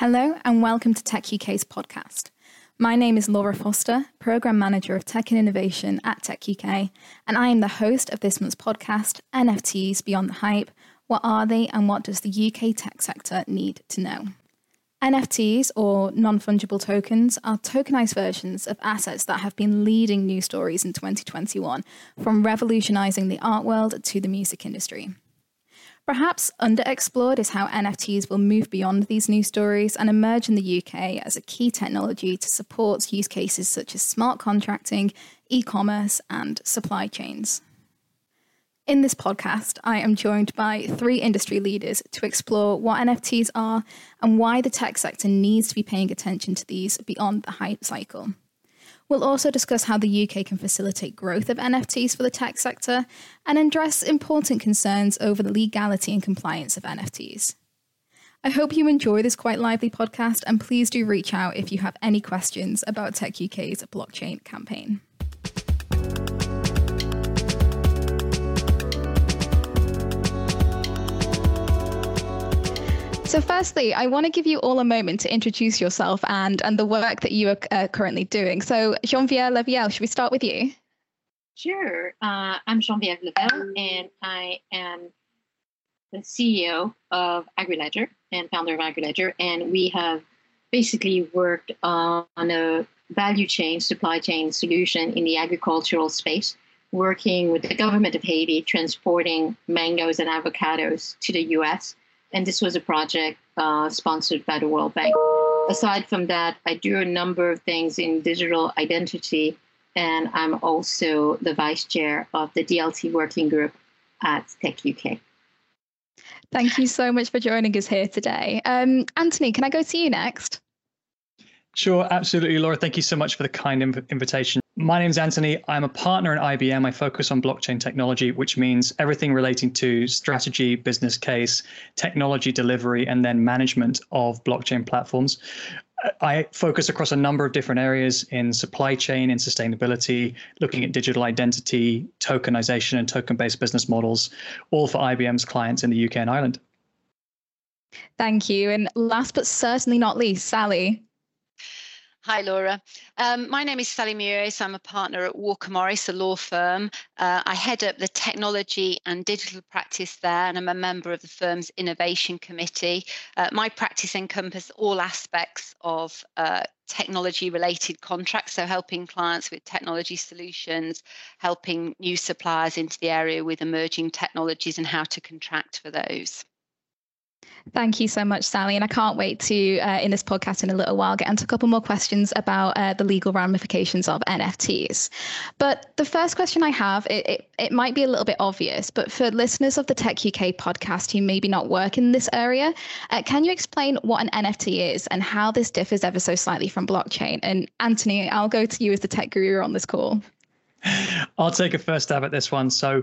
Hello, and welcome to Tech UK's podcast. My name is Laura Foster, Programme Manager of Tech and Innovation at Tech UK, and I am the host of this month's podcast, NFTs Beyond the Hype What Are They, and What Does the UK tech sector need to know? NFTs, or non fungible tokens, are tokenized versions of assets that have been leading news stories in 2021, from revolutionizing the art world to the music industry. Perhaps underexplored is how NFTs will move beyond these news stories and emerge in the UK as a key technology to support use cases such as smart contracting, e commerce, and supply chains. In this podcast, I am joined by three industry leaders to explore what NFTs are and why the tech sector needs to be paying attention to these beyond the hype cycle. We'll also discuss how the UK can facilitate growth of NFTs for the tech sector and address important concerns over the legality and compliance of NFTs. I hope you enjoy this quite lively podcast and please do reach out if you have any questions about Tech UK's blockchain campaign. So, firstly, I want to give you all a moment to introduce yourself and, and the work that you are uh, currently doing. So, Geneviève Leveille, should we start with you? Sure. Uh, I'm Geneviève Leveille, and I am the CEO of AgriLedger and founder of AgriLedger. And we have basically worked on a value chain, supply chain solution in the agricultural space, working with the government of Haiti, transporting mangoes and avocados to the US and this was a project uh, sponsored by the World Bank. Aside from that, I do a number of things in digital identity, and I'm also the vice chair of the DLT working group at Tech UK. Thank you so much for joining us here today. Um, Anthony, can I go to you next? Sure, absolutely, Laura. Thank you so much for the kind inv- invitation. My name is Anthony. I'm a partner at IBM. I focus on blockchain technology, which means everything relating to strategy, business case, technology delivery, and then management of blockchain platforms. I focus across a number of different areas in supply chain, in sustainability, looking at digital identity, tokenization, and token based business models, all for IBM's clients in the UK and Ireland. Thank you. And last but certainly not least, Sally. Hi, Laura. Um, my name is Sally Mewies. I'm a partner at Walker Morris, a law firm. Uh, I head up the technology and digital practice there, and I'm a member of the firm's innovation committee. Uh, my practice encompasses all aspects of uh, technology related contracts, so helping clients with technology solutions, helping new suppliers into the area with emerging technologies and how to contract for those. Thank you so much, Sally. And I can't wait to, uh, in this podcast in a little while, get into a couple more questions about uh, the legal ramifications of NFTs. But the first question I have, it, it, it, might be a little bit obvious, but for listeners of the Tech UK podcast who maybe not work in this area, uh, can you explain what an NFT is and how this differs ever so slightly from blockchain? And Anthony, I'll go to you as the tech guru on this call. I'll take a first stab at this one. So,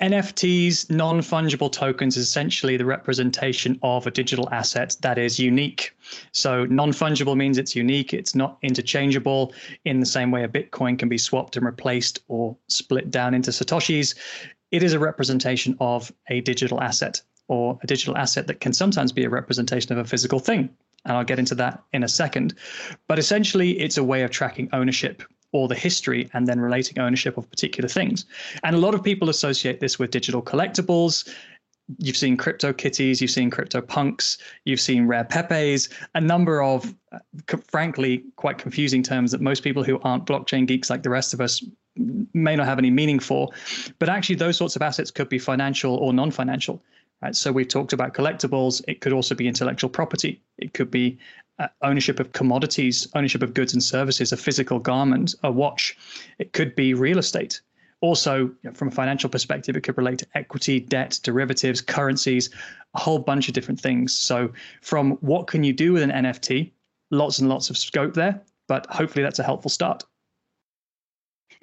NFTs, non fungible tokens, is essentially the representation of a digital asset that is unique. So, non fungible means it's unique, it's not interchangeable in the same way a Bitcoin can be swapped and replaced or split down into Satoshis. It is a representation of a digital asset or a digital asset that can sometimes be a representation of a physical thing. And I'll get into that in a second. But essentially, it's a way of tracking ownership or the history and then relating ownership of particular things. And a lot of people associate this with digital collectibles. You've seen CryptoKitties, you've seen CryptoPunks, you've seen rare pepes, a number of, uh, frankly, quite confusing terms that most people who aren't blockchain geeks like the rest of us may not have any meaning for. But actually, those sorts of assets could be financial or non financial. Right? So we've talked about collectibles. It could also be intellectual property. It could be Uh, ownership of commodities, ownership of goods and services, a physical garment, a watch. It could be real estate. Also, you know, from a financial perspective, it could relate to equity, debt, derivatives, currencies, a whole bunch of different things. So, from what can you do with an NFT, lots and lots of scope there, but hopefully that's a helpful start.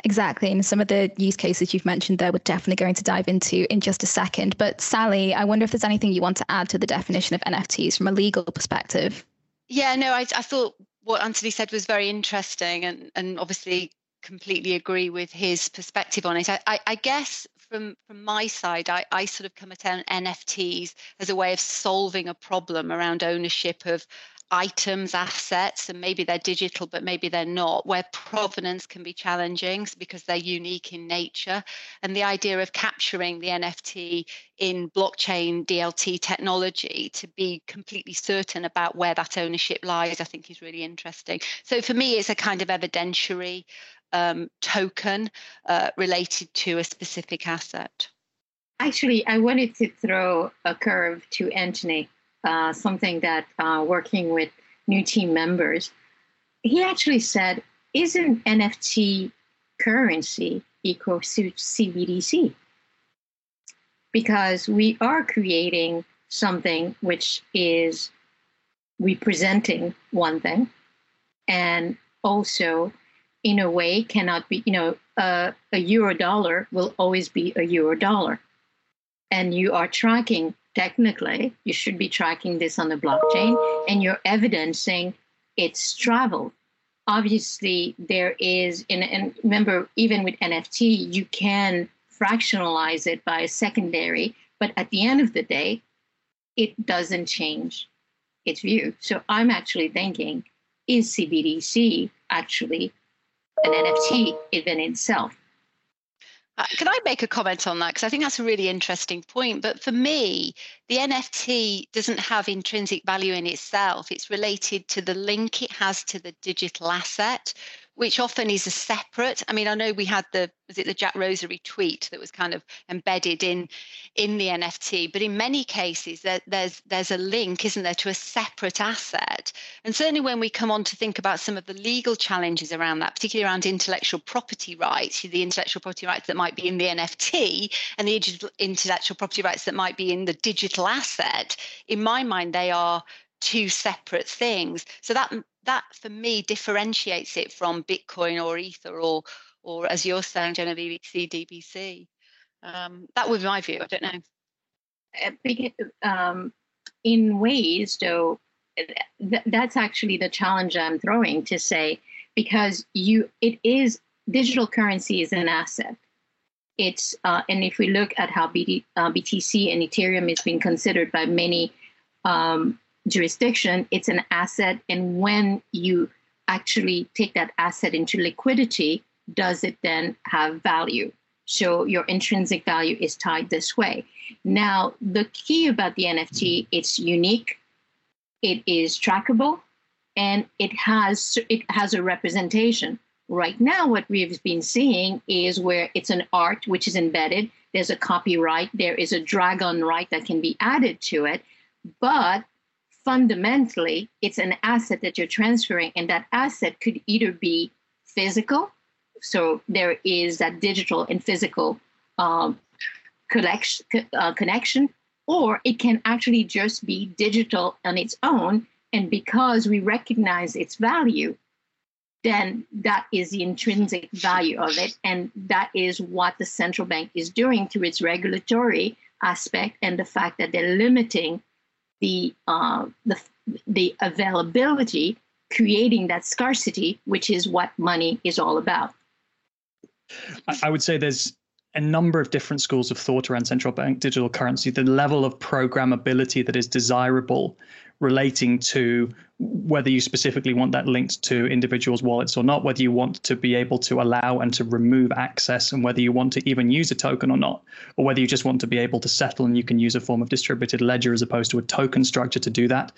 Exactly. And some of the use cases you've mentioned there, we're definitely going to dive into in just a second. But Sally, I wonder if there's anything you want to add to the definition of NFTs from a legal perspective. Yeah, no, I, I thought what Anthony said was very interesting and, and obviously completely agree with his perspective on it. I, I, I guess from from my side, I, I sort of come at NFTs as a way of solving a problem around ownership of items, assets, and maybe they're digital, but maybe they're not, where provenance can be challenging because they're unique in nature. And the idea of capturing the NFT in blockchain DLT technology to be completely certain about where that ownership lies, I think is really interesting. So for me, it's a kind of evidentiary um, token uh, related to a specific asset. Actually, I wanted to throw a curve to Anthony uh, something that uh, working with new team members, he actually said, isn't NFT currency equal to CBDC? Because we are creating something which is representing one thing and also in a way cannot be you know uh, a euro dollar will always be a euro dollar and you are tracking technically you should be tracking this on the blockchain and you're evidencing its travel. Obviously there is in, and remember even with nft you can fractionalize it by a secondary but at the end of the day it doesn't change its view. So i'm actually thinking is cbdc actually an nft even itself uh, can I make a comment on that? Because I think that's a really interesting point. But for me, the NFT doesn't have intrinsic value in itself. It's related to the link it has to the digital asset, which often is a separate. I mean, I know we had the was it the Jack Dorsey tweet that was kind of embedded in in the NFT, but in many cases there, there's there's a link, isn't there, to a separate asset. And certainly when we come on to think about some of the legal challenges around that, particularly around intellectual property rights, the intellectual property rights that might be in the NFT and the intellectual property rights that might be in the digital asset, in my mind they are two separate things. So that that for me differentiates it from Bitcoin or Ether or or as you're saying, Genevieve, CBDC. Um, that would be my view. I don't know. Um, in ways, though, th- that's actually the challenge I'm throwing to say because you it is digital currency is an asset. It's uh, and if we look at how BT, uh, BTC and Ethereum is being considered by many um, jurisdiction, it's an asset. And when you actually take that asset into liquidity, does it then have value? So your intrinsic value is tied this way. Now, the key about the NFT, it's unique, it is trackable, and it has it has a representation. Right now, what we've been seeing is where it's an art which is embedded. There's a copyright, there is a dragon right that can be added to it, but fundamentally, it's an asset that you're transferring, and that asset could either be physical, so there is that digital and physical um, collection, uh, connection, or it can actually just be digital on its own. And because we recognize its value, then that is the intrinsic value of it. And that is what the central bank is doing through its regulatory aspect and the fact that they're limiting the uh, the the availability, creating that scarcity, which is what money is all about. I would say there's a number of different schools of thought around central bank digital currency. The level of programmability that is desirable relating to whether you specifically want that linked to individuals' wallets or not, whether you want to be able to allow and to remove access, and whether you want to even use a token or not, or whether you just want to be able to settle and you can use a form of distributed ledger as opposed to a token structure to do that.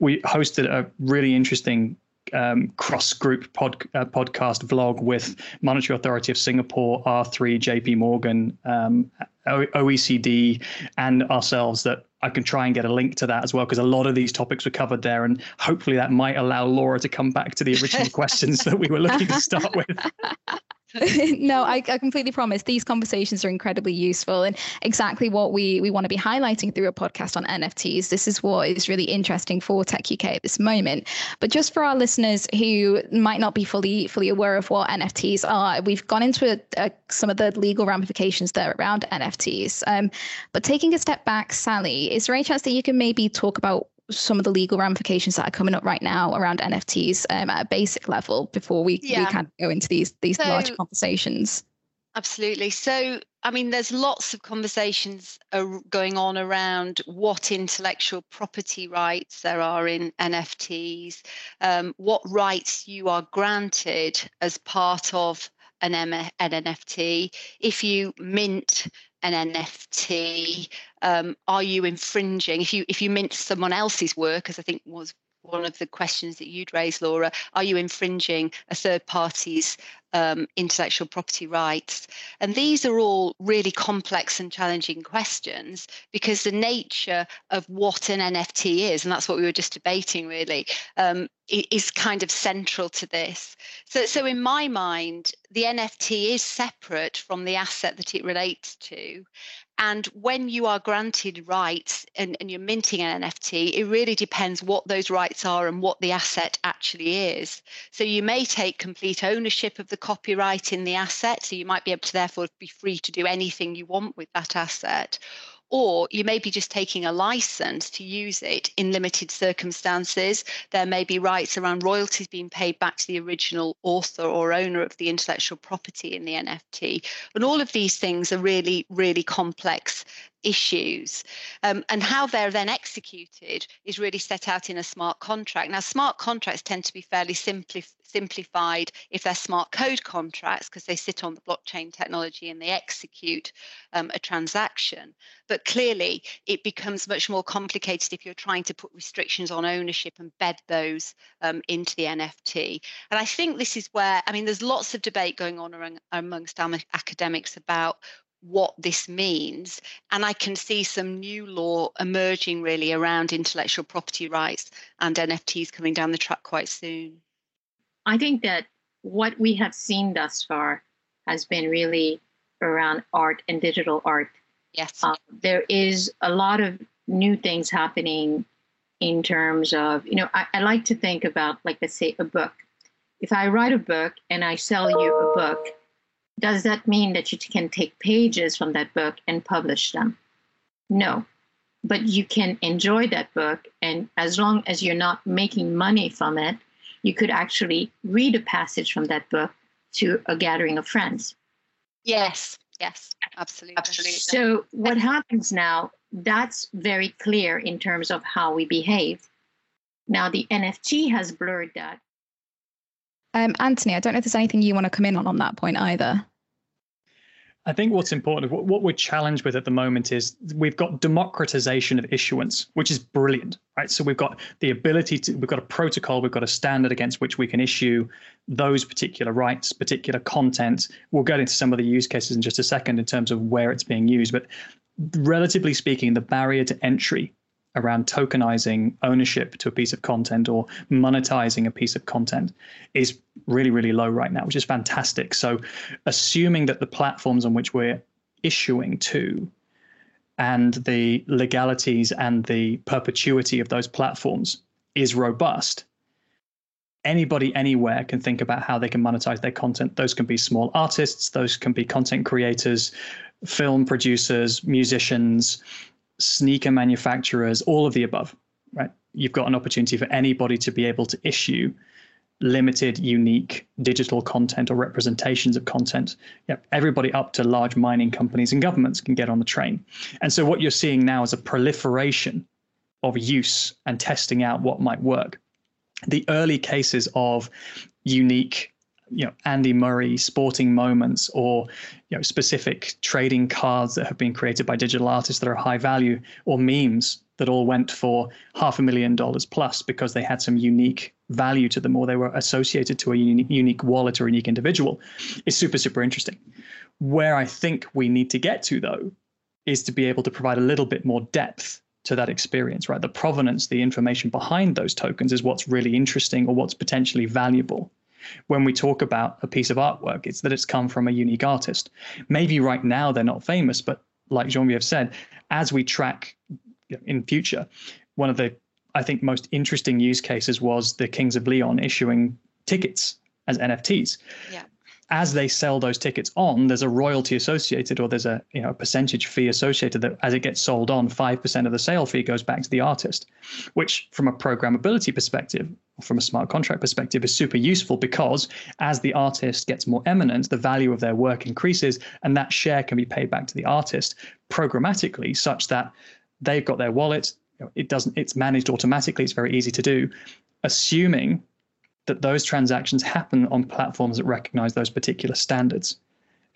We hosted a really interesting um, cross group pod, uh, podcast vlog with Monetary Authority of Singapore, R3, JP Morgan, um, OECD, and ourselves that I can try and get a link to that as well because a lot of these topics were covered there, and hopefully that might allow Laura to come back to the original questions that we were looking to start with. no, I, I, completely promise these conversations are incredibly useful and exactly what we, we want to be highlighting through a podcast on NFTs. This is what is really interesting for Tech UK at this moment. But just for our listeners who might not be fully fully aware of what NFTs are, we've gone into a, a, some of the legal ramifications there around NFTs. Um, but taking a step back, Sally, is there any chance that you can maybe talk about some of the legal ramifications that are coming up right now around NFTs um, at a basic level before we, yeah. we kind of go into these these so, larger conversations. Absolutely. So I mean, there's lots of conversations going on around what intellectual property rights there are in NFTs, um, what rights you are granted as part of an, M- an NFT. If you mint an NFT, um, are you infringing? If you if you mint someone else's work, as I think was one of the questions that you'd raised, Laura, are you infringing a third party's um, intellectual property rights? And these are all really complex and challenging questions because the nature of what an NFT is, and that's what we were just debating really, um, is kind of central to this. So, so in my mind, the NFT is separate from the asset that it relates to. And when you are granted rights and, and, you're minting an NFT, it really depends what those rights are and what the asset actually is. So you may take complete ownership of the copyright in the asset. So you might be able to therefore be free to do anything you want with that asset or you may be just taking a license to use it in limited circumstances. There may be rights around royalties being paid back to the original author or owner of the intellectual property in the NFT. And all of these things are really, really complex issues. Um, and how they're then executed is really set out in a smart contract. Now, smart contracts tend to be fairly simpli- simplified if they're smart code contracts because they sit on the blockchain technology and they execute um, a transaction. But clearly, it becomes much more complicated if you're trying to put restrictions on ownership and bed those um, into the NFT. And I think this is where, I mean, there's lots of debate going on amongst academics about what this means. And I can see some new law emerging really around intellectual property rights and NFTs coming down the track quite soon. I think that what we have seen thus far has been really around art and digital art. Yes. Uh, there is a lot of new things happening in terms of, you know, I, I like to think about, like, let's say, a book. If I write a book and I sell you a book, does that mean that you can take pages from that book and publish them? No. But you can enjoy that book, and as long as you're not making money from it, you could actually read a passage from that book to a gathering of friends. Yes, yes, absolutely. absolutely. So, what happens now, that's very clear in terms of how we behave. Now, the NFT has blurred that. Um, Anthony, I don't know if there's anything you want to come in on on that point either. I think what's important, what we're challenged with at the moment is we've got democratization of issuance, which is brilliant, right? So we've got the ability to, we've got a protocol, we've got a standard against which we can issue those particular rights, particular content. We'll get into some of the use cases in just a second in terms of where it's being used. But relatively speaking, the barrier to entry around tokenizing ownership to a piece of content or monetizing a piece of content is really, really low right now, which is fantastic. So, assuming that the platforms on which we're issuing to and the legalities and the perpetuity of those platforms is robust, anybody anywhere can think about how they can monetize their content. Those can be small artists, those can be content creators, film producers, musicians, sneaker manufacturers, all of the above, right? You've got an opportunity for anybody to be able to issue limited, unique digital content or representations of content. Yep, everybody up to large mining companies and governments can get on the train. And so what you're seeing now is a proliferation of use and testing out what might work. The early cases of unique you know Andy Murray sporting moments or you know specific trading cards that have been created by digital artists that are high value or memes that all went for half a million dollars plus because they had some unique value to them or they were associated to a unique, unique wallet or unique individual is super super interesting. Where i think we need to get to though is to be able to provide a little bit more depth to that experience right? The provenance the information behind those tokens is what's really interesting or what's potentially valuable when we talk about a piece of artwork, it's that it's come from a unique artist. Maybe right now they're not famous, but like Genevieve said, as we track in future, one of the I think most interesting use cases was the Kings of Leon issuing tickets as NFTs. Yeah. As they sell those tickets on, there's a royalty associated, or there's a you know a percentage fee associated that as it gets sold on, five percent of the sale fee goes back to the artist, which from a programmability perspective from a smart contract perspective is super useful because as the artist gets more eminent, the value of their work increases, and that share can be paid back to the artist programmatically, such that they've got their wallet. It doesn't. It's managed automatically. It's very easy to do, assuming that those transactions happen on platforms that recognize those particular standards.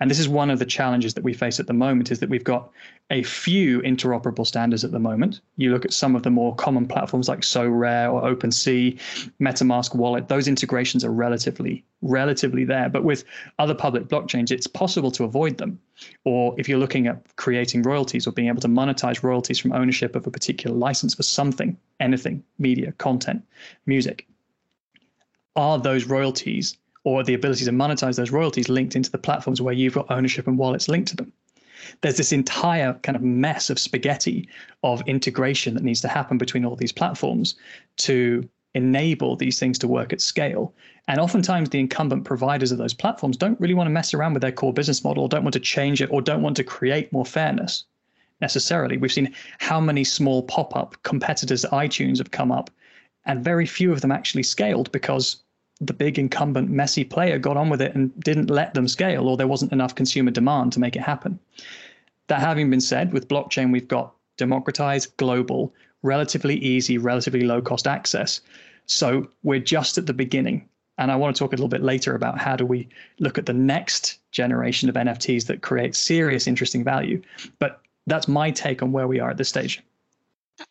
And this is one of the challenges that we face at the moment is that we've got a few interoperable standards at the moment. You look at some of the more common platforms like Sorare or OpenSea, MetaMask Wallet, those integrations are relatively relatively there. But with other public blockchains, it's possible to avoid them. Or if you're looking at creating royalties or being able to monetize royalties from ownership of a particular license for something, anything, media, content, music, are those royalties or the ability to monetize those royalties linked into the platforms where you've got ownership and wallets linked to them. There's this entire kind of mess of spaghetti of integration that needs to happen between all these platforms to enable these things to work at scale. And oftentimes, the incumbent providers of those platforms don't really want to mess around with their core business model, or don't want to change it, or don't want to create more fairness necessarily. We've seen how many small pop up competitors iTunes have come up, and very few of them actually scaled because the big incumbent messy player got on with it and didn't let them scale, or there wasn't enough consumer demand to make it happen. That having been said, with blockchain, we've got democratized, global, relatively easy, relatively low cost access. So we're just at the beginning. And I want to talk a little bit later about how do we look at the next generation of NFTs that create serious, interesting value. But that's my take on where we are at this stage.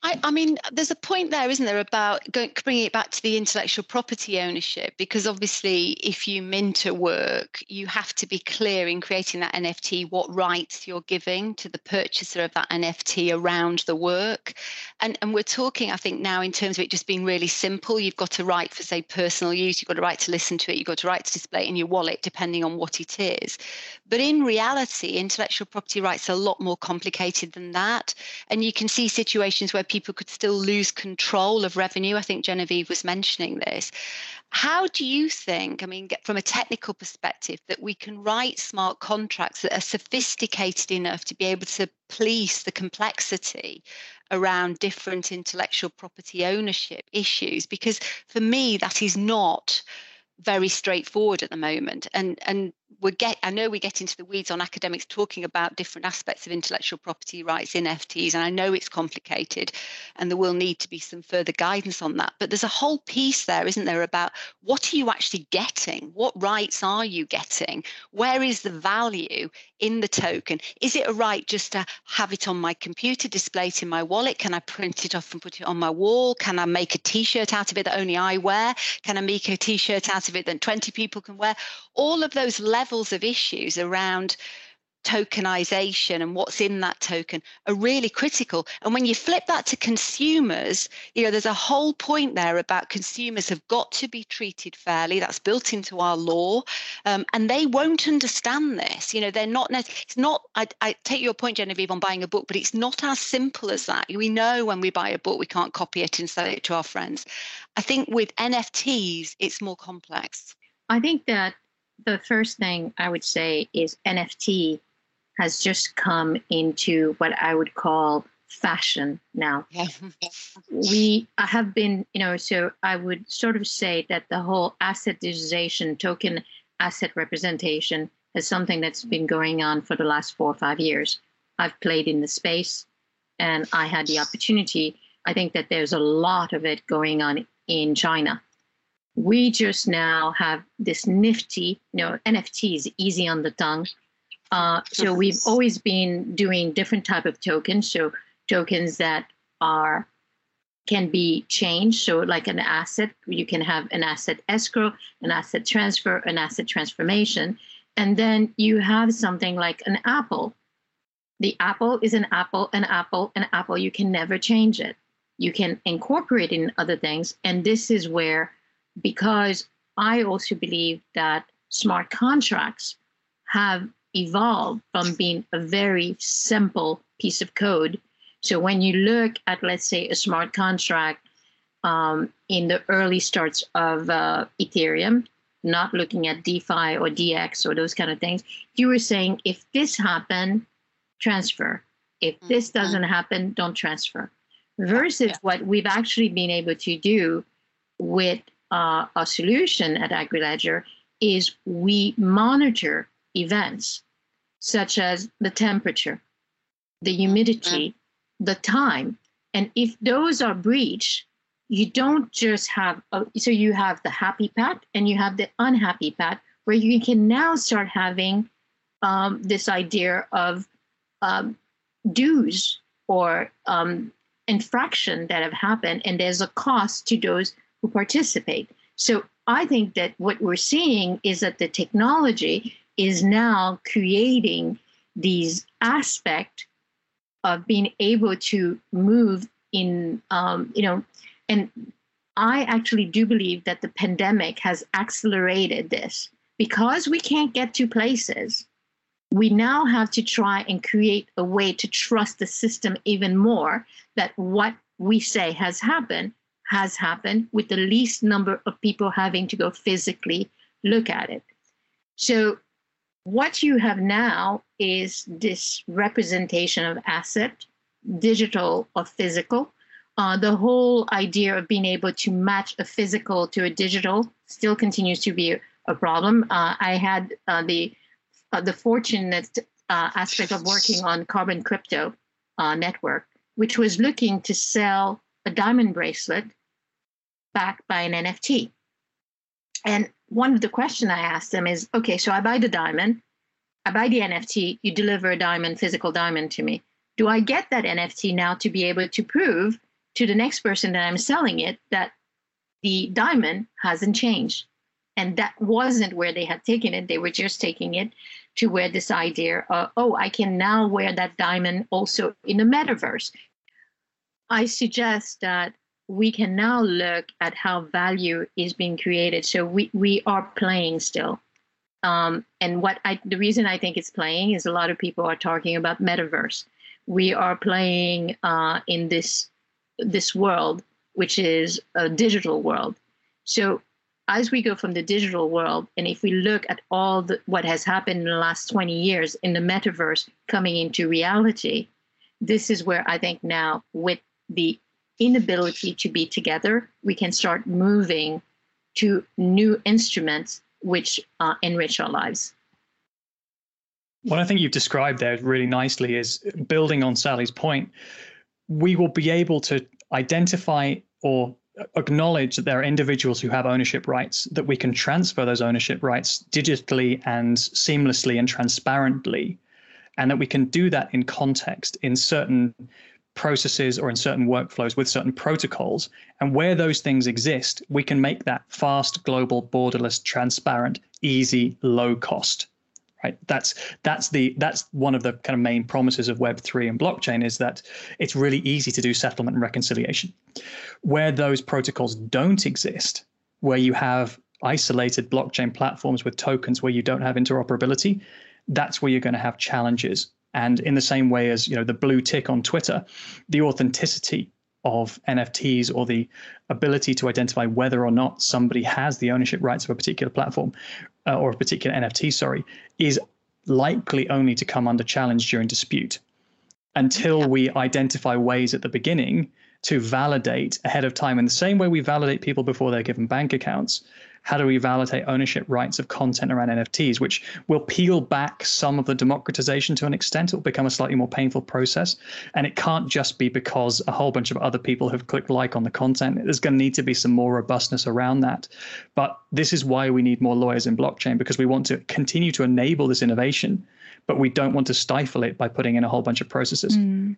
I, I, mean, there's a point there, isn't there, about going, bringing it back to the intellectual property ownership? Because obviously, if you mint a work, you have to be clear in creating that NFT what rights you're giving to the purchaser of that NFT around the work. And, and we're talking, I think, now in terms of it just being really simple. You've got a right for, say, personal use, you've got a right to listen to it, you've got a right to display it in your wallet, depending on what it is. But in reality, intellectual property rights are a lot more complicated than that. And you can see situations where people could still lose control of revenue. I think Genevieve was mentioning this. How do you think, I mean, from a technical perspective, that we can write smart contracts that are sophisticated enough to be able to police the complexity around different intellectual property ownership issues? Because for me, that is not very straightforward at the moment. And and we get I know we get into the weeds on academics talking about different aspects of intellectual property rights in NFTs, and I know it's complicated, and there will need to be some further guidance on that. But there's a whole piece there, isn't there, about what are you actually getting? What rights are you getting? Where is the value in the token? Is it a right just to have it on my computer, display it in my wallet? Can I print it off and put it on my wall? Can I make a T-shirt out of it that only I wear? Can I make a T-shirt out of it that 20 people can wear? All of those levels levels of issues around tokenization and what's in that token are really critical. And when you flip that to consumers, you know, there's a whole point there about consumers have got to be treated fairly. That's built into our law. Um, and they won't understand this. You know, they're not, it's not, I, I take your point, Genevieve, on buying a book, but it's not as simple as that. We know when we buy a book, we can't copy it and sell it to our friends. I think with NFTs, it's more complex. I think that the first thing I would say is NFT has just come into what I would call fashion now. We have been, you know, so I would sort of say that the whole asset digitization, token asset representation is something that's been going on for the last four or five years. I've played in the space and I had the opportunity. I think that there's a lot of it going on in China we just now have this nifty, you know, NFT is easy on the tongue. Uh, so we've always been doing different type of tokens. So tokens that are can be changed. So like an asset, you can have an asset escrow, an asset transfer, an asset transformation, and then you have something like an apple. The apple is an apple, an apple, an apple. You can never change it. You can incorporate it in other things, and this is where because I also believe that smart contracts have evolved from being a very simple piece of code. So when you look at, let's say, a smart contract um, in the early starts of uh, Ethereum, not looking at DeFi or DX or those kind of things, you were saying if this happened, transfer. If this mm-hmm. doesn't happen, don't transfer. Versus yeah. what we've actually been able to do with uh, a solution at AgriLedger is we monitor events such as the temperature, the humidity, mm-hmm. the time. And if those are breached, you don't just have, a, so you have the happy path and you have the unhappy path where you can now start having um, this idea of um, dues or um, infraction that have happened, and there's a cost to those who participate. So I think that what we're seeing is that the technology is now creating these aspects of being able to move in, um, you know, and I actually do believe that the pandemic has accelerated this because we can't get to places. We now have to try and create a way to trust the system even more that what we say has happened has happened with the least number of people having to go physically look at it. So, what you have now is this representation of asset, digital or physical. Uh, the whole idea of being able to match a physical to a digital still continues to be a problem. Uh, I had uh, the uh, the fortunate uh, aspect of working on Carbon Crypto uh, Network, which was looking to sell a diamond bracelet backed by an NFT. And one of the questions I asked them is, okay, so I buy the diamond, I buy the NFT, you deliver a diamond, physical diamond to me. Do I get that NFT now to be able to prove to the next person that I'm selling it that the diamond hasn't changed? And that wasn't where they had taken it. They were just taking it to where this idea of, oh, I can now wear that diamond also in the metaverse. I suggest that we can now look at how value is being created. So we, we are playing still. Um, and what I the reason I think it's playing is a lot of people are talking about metaverse. We are playing uh, in this this world, which is a digital world. So as we go from the digital world, and if we look at all the, what has happened in the last 20 years in the metaverse coming into reality, this is where I think now, with the inability to be together, we can start moving to new instruments which uh, enrich our lives. What I think you've described there really nicely is building on Sally's point. We will be able to identify or acknowledge that there are individuals who have ownership rights, that we can transfer those ownership rights digitally and seamlessly and transparently, and that we can do that in context in certain processes or in certain workflows with certain protocols. And where those things exist, we can make that fast, global, borderless, transparent, easy, low cost right? That's that's the that's one of the kind of main promises of web3 and blockchain is that it's really easy to do settlement and reconciliation. Where those protocols don't exist where you have isolated blockchain platforms with tokens where you don't have interoperability that's where you're going to have challenges and in the same way as you know the blue tick on twitter the authenticity of NFTs or the ability to identify whether or not somebody has the ownership rights of a particular platform uh, or a particular NFT, sorry, is likely only to come under challenge during dispute until yeah. we identify ways at the beginning to validate ahead of time in the same way we validate people before they're given bank accounts how do we validate ownership rights of content around NFTs, which will peel back some of the democratization to an extent. It will become a slightly more painful process. And it can't just be because a whole bunch of other people have clicked like on the content. There's going to need to be some more robustness around that. But this is why we need more lawyers in blockchain, because we want to continue to enable this innovation, but we don't want to stifle it by putting in a whole bunch of processes. Mm.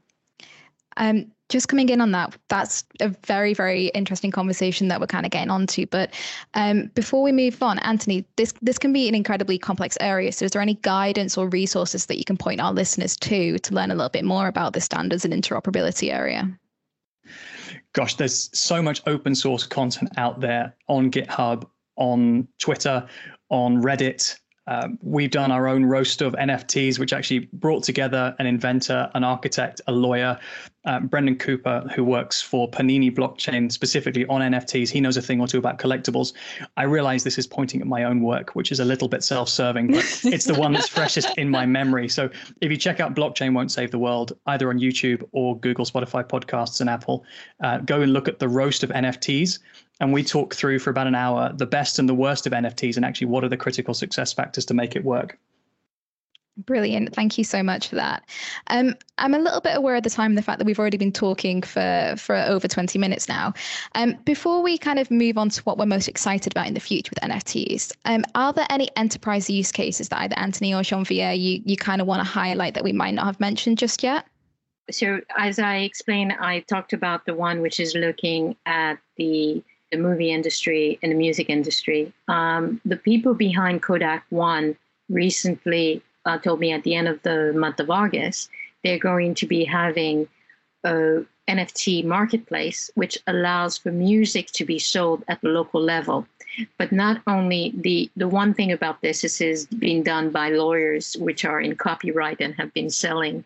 Um, just coming in on that, that's a very, very interesting conversation that we're kind of getting onto. But um, before we move on, Anthony, this this can be an incredibly complex area. So, is there any guidance or resources that you can point our listeners to to learn a little bit more about the standards and interoperability area? Gosh, there's so much open source content out there on GitHub, on Twitter, on Reddit. Um, we've done our own roast of NFTs, which actually brought together an inventor, an architect, a lawyer, uh, Brendan Cooper, who works for Panini Blockchain specifically on NFTs, he knows a thing or two about collectibles. I realize this is pointing at my own work, which is a little bit self serving, but it's the one that's freshest in my memory. So if you check out Blockchain Won't Save the World, either on YouTube or Google, Spotify podcasts, and Apple, uh, go and look at the roast of NFTs. And we talk through for about an hour the best and the worst of NFTs and actually what are the critical success factors to make it work. Brilliant. Thank you so much for that. Um, I'm a little bit aware of the time the fact that we've already been talking for, for over 20 minutes now. Um, before we kind of move on to what we're most excited about in the future with NFTs, um, are there any enterprise use cases that either Anthony or Jean-Pierre you, you kind of want to highlight that we might not have mentioned just yet? So as I explained, I talked about the one which is looking at the the movie industry and the music industry. Um, the people behind Kodak One recently uh, told me at the end of the month of August, they're going to be having a NFT marketplace, which allows for music to be sold at the local level. But not only the the one thing about this is is being done by lawyers, which are in copyright and have been selling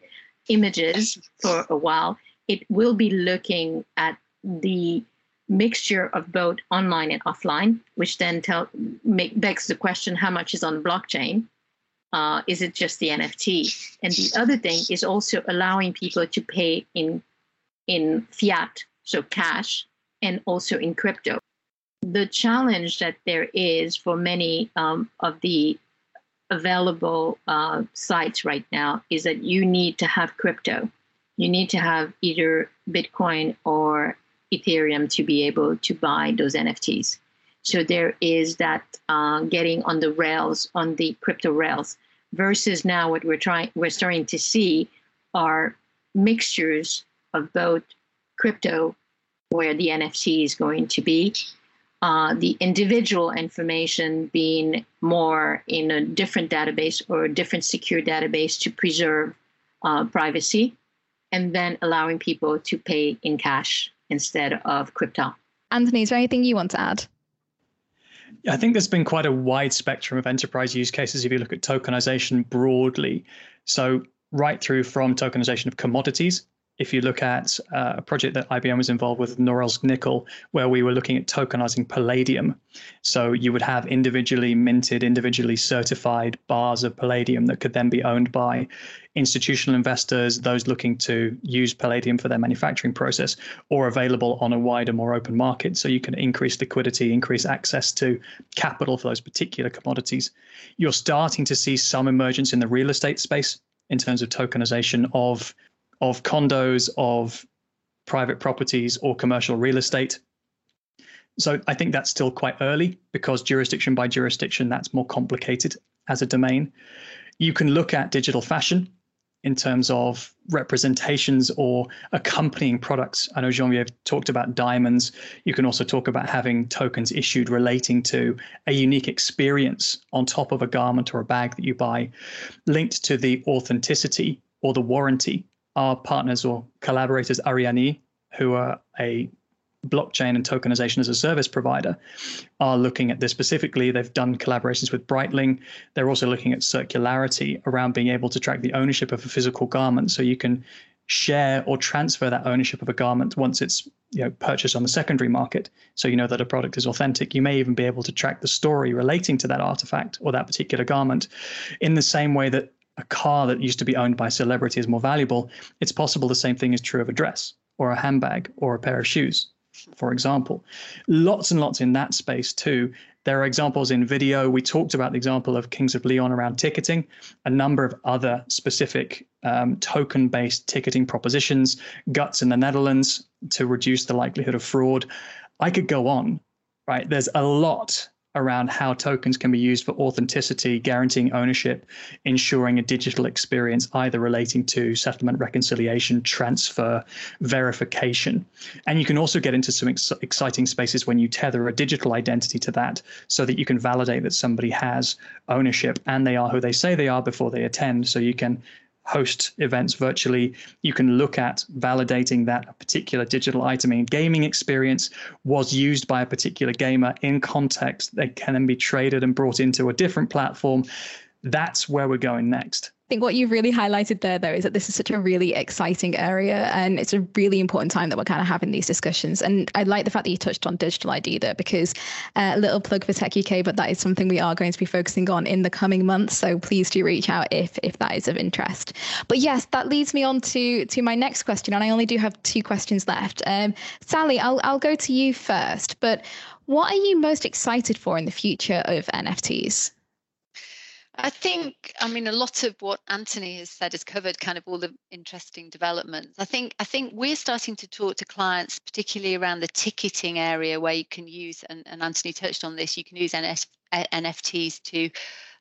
images for a while. It will be looking at the mixture of both online and offline, which then tell make, begs the question: How much is on blockchain? Uh, is it just the NFT? And the other thing is also allowing people to pay in in fiat, so cash, and also in crypto. The challenge that there is for many um, of the available uh, sites right now is that you need to have crypto. You need to have either Bitcoin or Ethereum to be able to buy those NFTs. So there is that uh, getting on the rails, on the crypto rails, versus now what we're trying, we're starting to see are mixtures of both crypto, where the NFT is going to be, uh, the individual information being more in a different database or a different secure database to preserve uh, privacy, and then allowing people to pay in cash instead of crypto. Anthony, is there anything you want to add? I think there's been quite a wide spectrum of enterprise use cases if you look at tokenization broadly. So, right through from tokenization of commodities. If you look at uh, a project that IBM was involved with, Norilsk Nickel, where we were looking at tokenizing palladium. So you would have individually minted, individually certified bars of palladium that could then be owned by institutional investors, those looking to use palladium for their manufacturing process, or available on a wider, more open market. So you can increase liquidity, increase access to capital for those particular commodities. You're starting to see some emergence in the real estate space in terms of tokenization of of condos, of private properties, or commercial real estate. So I think that's still quite early because jurisdiction by jurisdiction, that's more complicated as a domain. You can look at digital fashion in terms of representations or accompanying products. I know Jean-Pierre talked about diamonds. You can also talk about having tokens issued relating to a unique experience on top of a garment or a bag that you buy, linked to the authenticity or the warranty. Our partners or collaborators, Arianee, who are a blockchain and tokenization as a service provider are looking at this specifically. They've done collaborations with Breitling. They're also looking at circularity around being able to track the ownership of a physical garment so you can share or transfer that ownership of a garment once it's you know purchased on the secondary market so you know that a product is authentic you may even be able to track the story relating to that artifact or that particular garment in the same way that a car that used to be owned by a celebrity is more valuable it's possible the same thing is true of a dress or a handbag or a pair of shoes for example. Lots and lots in that space too. There are examples in video. We talked about the example of Kings of Leon around ticketing, a number of other specific um, token based ticketing propositions, guts in the Netherlands to reduce the likelihood of fraud. I could go on, right? There's a lot around how tokens can be used for authenticity, guaranteeing ownership, ensuring a digital experience, either relating to settlement, reconciliation, transfer, verification. And you can also get into some ex- exciting spaces when you tether a digital identity to that so that you can validate that somebody has ownership and they are who they say they are before they attend. So you can host events virtually. You can look at validating that a particular digital item in gaming experience was used by a particular gamer in context. They can then be traded and brought into a different platform. That's where we're going next. Think what you've really highlighted there, though, is that this is such a really exciting area and it's a really important time that we're kind of having these discussions. And I like the fact that you touched on digital ID there because uh, a little plug for Tech UK, but that is something we are going to be focusing on in the coming months. So please do reach out if if that is of interest. But yes, that leads me on to to my next question, and I only do have two questions left. Um, Sally, I'll I'll go to you first. But what are you most excited for in the future of NFTs? I think, I mean, a lot of what Anthony has said has covered kind of all the interesting developments. I think, I think we're starting to talk to clients, particularly around the ticketing area, where you can use, and, and Anthony touched on this, you can use NF, NFTs to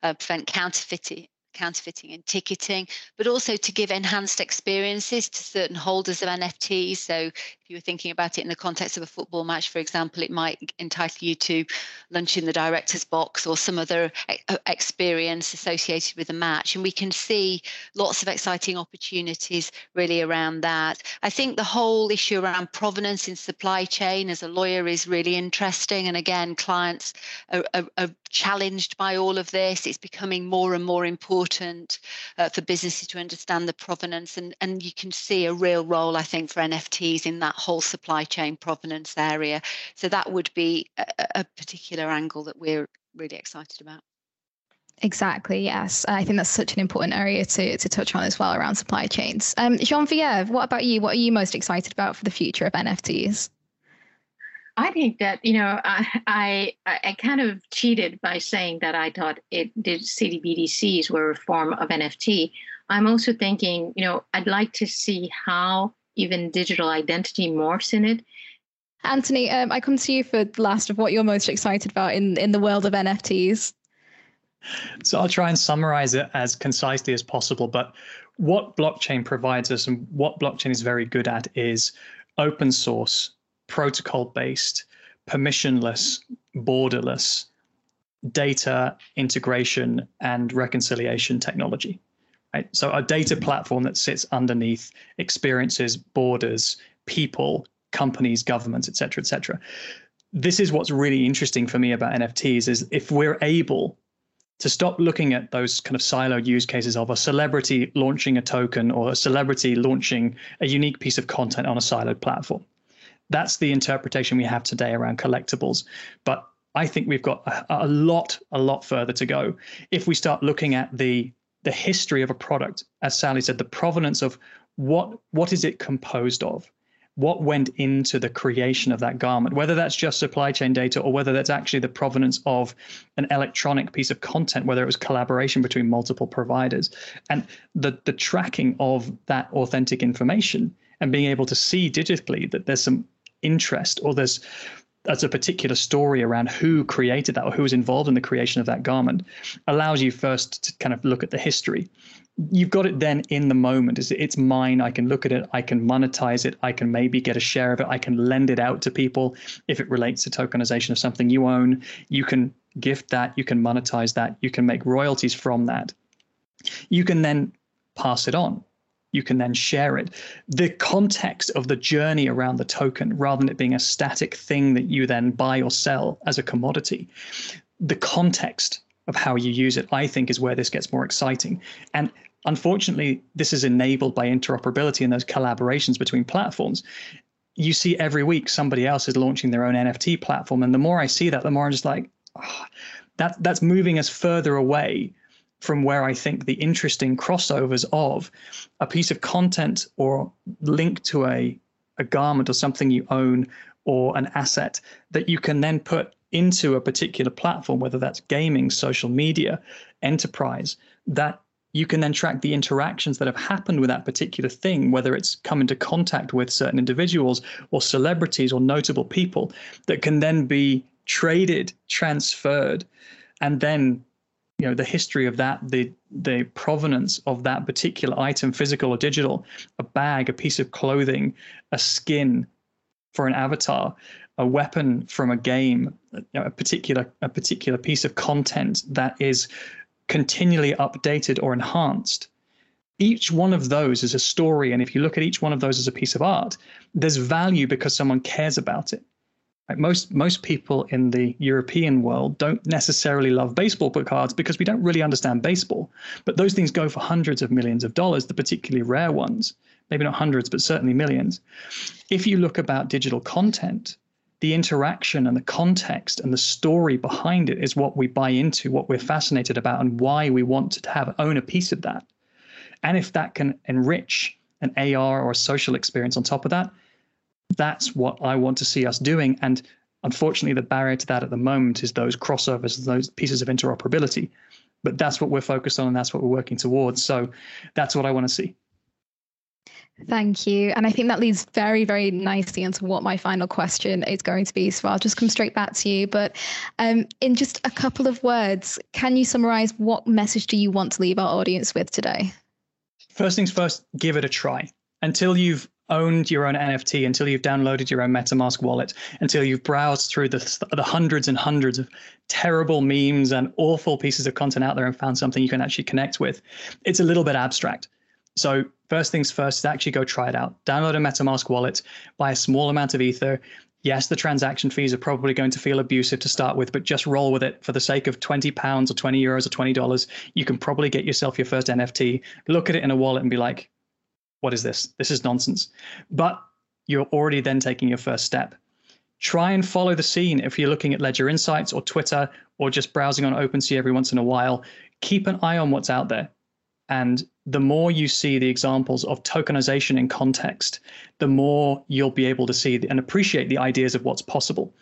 uh, prevent counterfeiting counterfeiting and ticketing, but also to give enhanced experiences to certain holders of NFTs. So, you were thinking about it in the context of a football match, for example, it might entitle you to lunch in the director's box or some other experience associated with the match. And we can see lots of exciting opportunities really around that. I think the whole issue around provenance in supply chain as a lawyer is really interesting. And again, clients are, are, are challenged by all of this. It's becoming more and more important important uh, for businesses to understand the provenance, and, and you can see a real role, I think, for NFTs in that whole supply chain provenance area. So that would be a, a particular angle that we're really excited about. Exactly. Yes, I think that's such an important area to to touch on as well around supply chains. Um, Geneviève, what about you? What are you most excited about for the future of NFTs? I think that you know I, I I kind of cheated by saying that I thought it did CBDCs were a form of NFT. I'm also thinking you know I'd like to see how even digital identity morphs in it. Anthony, um, I come to you for the last of what you're most excited about in in the world of NFTs. So I'll try and summarize it as concisely as possible. But what blockchain provides us and what blockchain is very good at is open source protocol based, permissionless, borderless data integration and reconciliation technology. Right? So a data platform that sits underneath experiences, borders, people, companies, governments, et cetera, et cetera. This is what's really interesting for me about NFTs is if we're able to stop looking at those kind of siloed use cases of a celebrity launching a token or a celebrity launching a unique piece of content on a siloed platform that's the interpretation we have today around collectibles. But I think we've got a, a, lot, a lot further to go. If we start looking at the the history of a product, as Sally said, the provenance of what what is it composed of, what went into the creation of that garment, whether that's just supply chain data or whether that's actually the provenance of an electronic piece of content, whether it was collaboration between multiple providers, and the the tracking of that authentic information and being able to see digitally that there's some interest or there's as a particular story around who created that or who was involved in the creation of that garment allows you first to kind of look at the history. You've got it then in the moment. It's, it's mine. I can look at it. I can monetize it. I can maybe get a share of it. I can lend it out to people. If it relates to tokenization of something you own you can gift that. You can monetize that. You can make royalties from that. You can then pass it on you can then share it. The context of the journey around the token, rather than it being a static thing that you then buy or sell as a commodity, the context of how you use it, I think, is where this gets more exciting. And unfortunately, this is enabled by interoperability and those collaborations between platforms. You see every week somebody else is launching their own NFT platform. And the more I see that, the more I'm just like, oh, that, that's moving us further away from where I think the interesting crossovers of a piece of content or link to a, a garment or something you own or an asset that you can then put into a particular platform, whether that's gaming, social media, enterprise, that you can then track the interactions that have happened with that particular thing, whether it's come into contact with certain individuals or celebrities or notable people that can then be traded, transferred, and then you know the history of that the the provenance of that particular item physical or digital a bag a piece of clothing a skin for an avatar a weapon from a game you know, a particular a particular piece of content that is continually updated or enhanced. Each one of those is a story and if you look at each one of those as a piece of art there's value because someone cares about it Right? Most most people in the European world don't necessarily love baseball cards because we don't really understand baseball. But those things go for hundreds of millions of dollars, the particularly rare ones. Maybe not hundreds, but certainly millions. If you look about digital content, the interaction and the context and the story behind it is what we buy into, what we're fascinated about, and why we want to have own a piece of that. And if that can enrich an AR or a social experience on top of that, that's what I want to see us doing. And unfortunately, the barrier to that at the moment is those crossovers, those pieces of interoperability. But that's what we're focused on, and that's what we're working towards. So that's what I want to see. Thank you. And I think that leads very, very nicely into what my final question is going to be. So I'll just come straight back to you. But um, in just a couple of words, can you summarize what message do you want to leave our audience with today? First things first, give it a try. Until you've owned your own NFT, until you've downloaded your own MetaMask wallet, until you've browsed through the, the hundreds and hundreds of terrible memes and awful pieces of content out there and found something you can actually connect with, it's a little bit abstract. So first things first is actually go try it out. Download a MetaMask wallet, buy a small amount of Ether. Yes, the transaction fees are probably going to feel abusive to start with, but just roll with it for the sake of 20 pounds or 20 euros or $20. You can probably get yourself your first NFT, look at it in a wallet and be like, what is this? This is nonsense. But you're already then taking your first step. Try and follow the scene if you're looking at Ledger Insights or Twitter or just browsing on OpenSea every once in a while. Keep an eye on what's out there. And the more you see the examples of tokenization in context, the more you'll be able to see and appreciate the ideas of what's possible.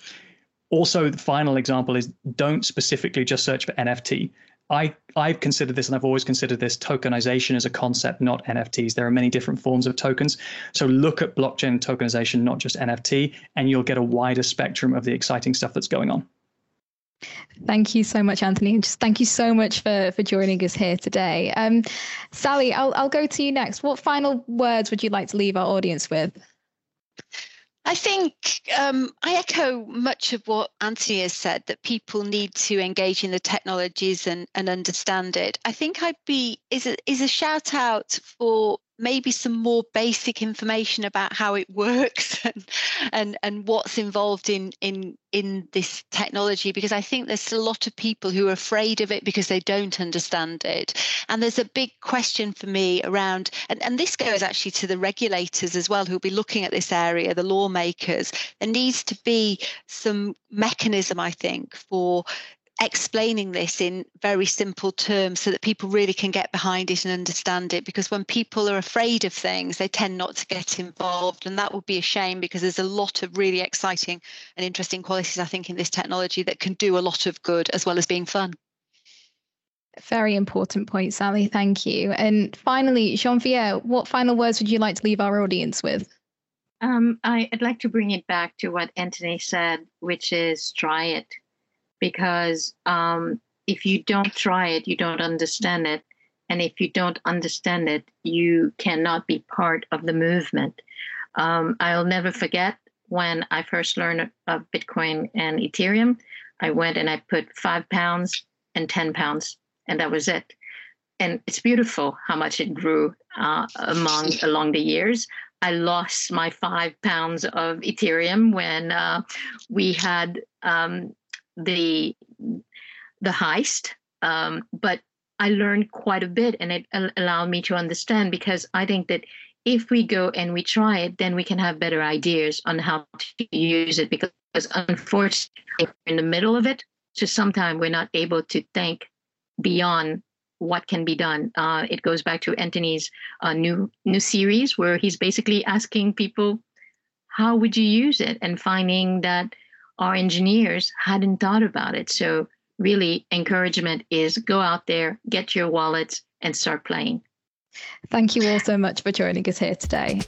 Also, the final example is don't specifically just search for NFT. I, I've considered this and I've always considered this tokenization as a concept, not NFTs. There are many different forms of tokens. So look at blockchain tokenization, not just NFT, and you'll get a wider spectrum of the exciting stuff that's going on. Thank you so much, Anthony, and just thank you so much for for joining us here today. Um, Sally, I'll I'll go to you next. What final words would you like to leave our audience with? I think um, I echo much of what Anthony has said that people need to engage in the technologies and, and understand it. I think I'd be is a, is a shout out for maybe some more basic information about how it works and and, and what's involved in in in this technology because I think there's a lot of people who are afraid of it because they don't understand it. And there's a big question for me around and, and this goes actually to the regulators as well who'll be looking at this area, the lawmakers. There needs to be some mechanism, I think, for explaining this in very simple terms so that people really can get behind it and understand it because when people are afraid of things they tend not to get involved and that would be a shame because there's a lot of really exciting and interesting qualities i think in this technology that can do a lot of good as well as being fun. Very important point sally. Thank you. And finally jean-pierre what final words would you like to leave our audience with? Um, I, i'd like to bring it back to what anthony said which is try it because um, if you don't try it, you don't understand it. And if you don't understand it, you cannot be part of the movement. Um, I'll never forget when I first learned of Bitcoin and Ethereum. I went and I put five pounds and 10 pounds, and that was it. And it's beautiful how much it grew uh, among along the years. I lost my five pounds of Ethereum when uh, we had um, the the heist, um, but I learned quite a bit, and it allowed me to understand because I think that if we go and we try it, then we can have better ideas on how to use it. Because unfortunately, in the middle of it, so sometimes we're not able to think beyond what can be done. Uh, it goes back to Anthony's uh, new new series where he's basically asking people, "How would you use it?" and finding that our engineers hadn't thought about it. So really encouragement is go out there, get your wallets and start playing. Thank you all so much for joining us here today.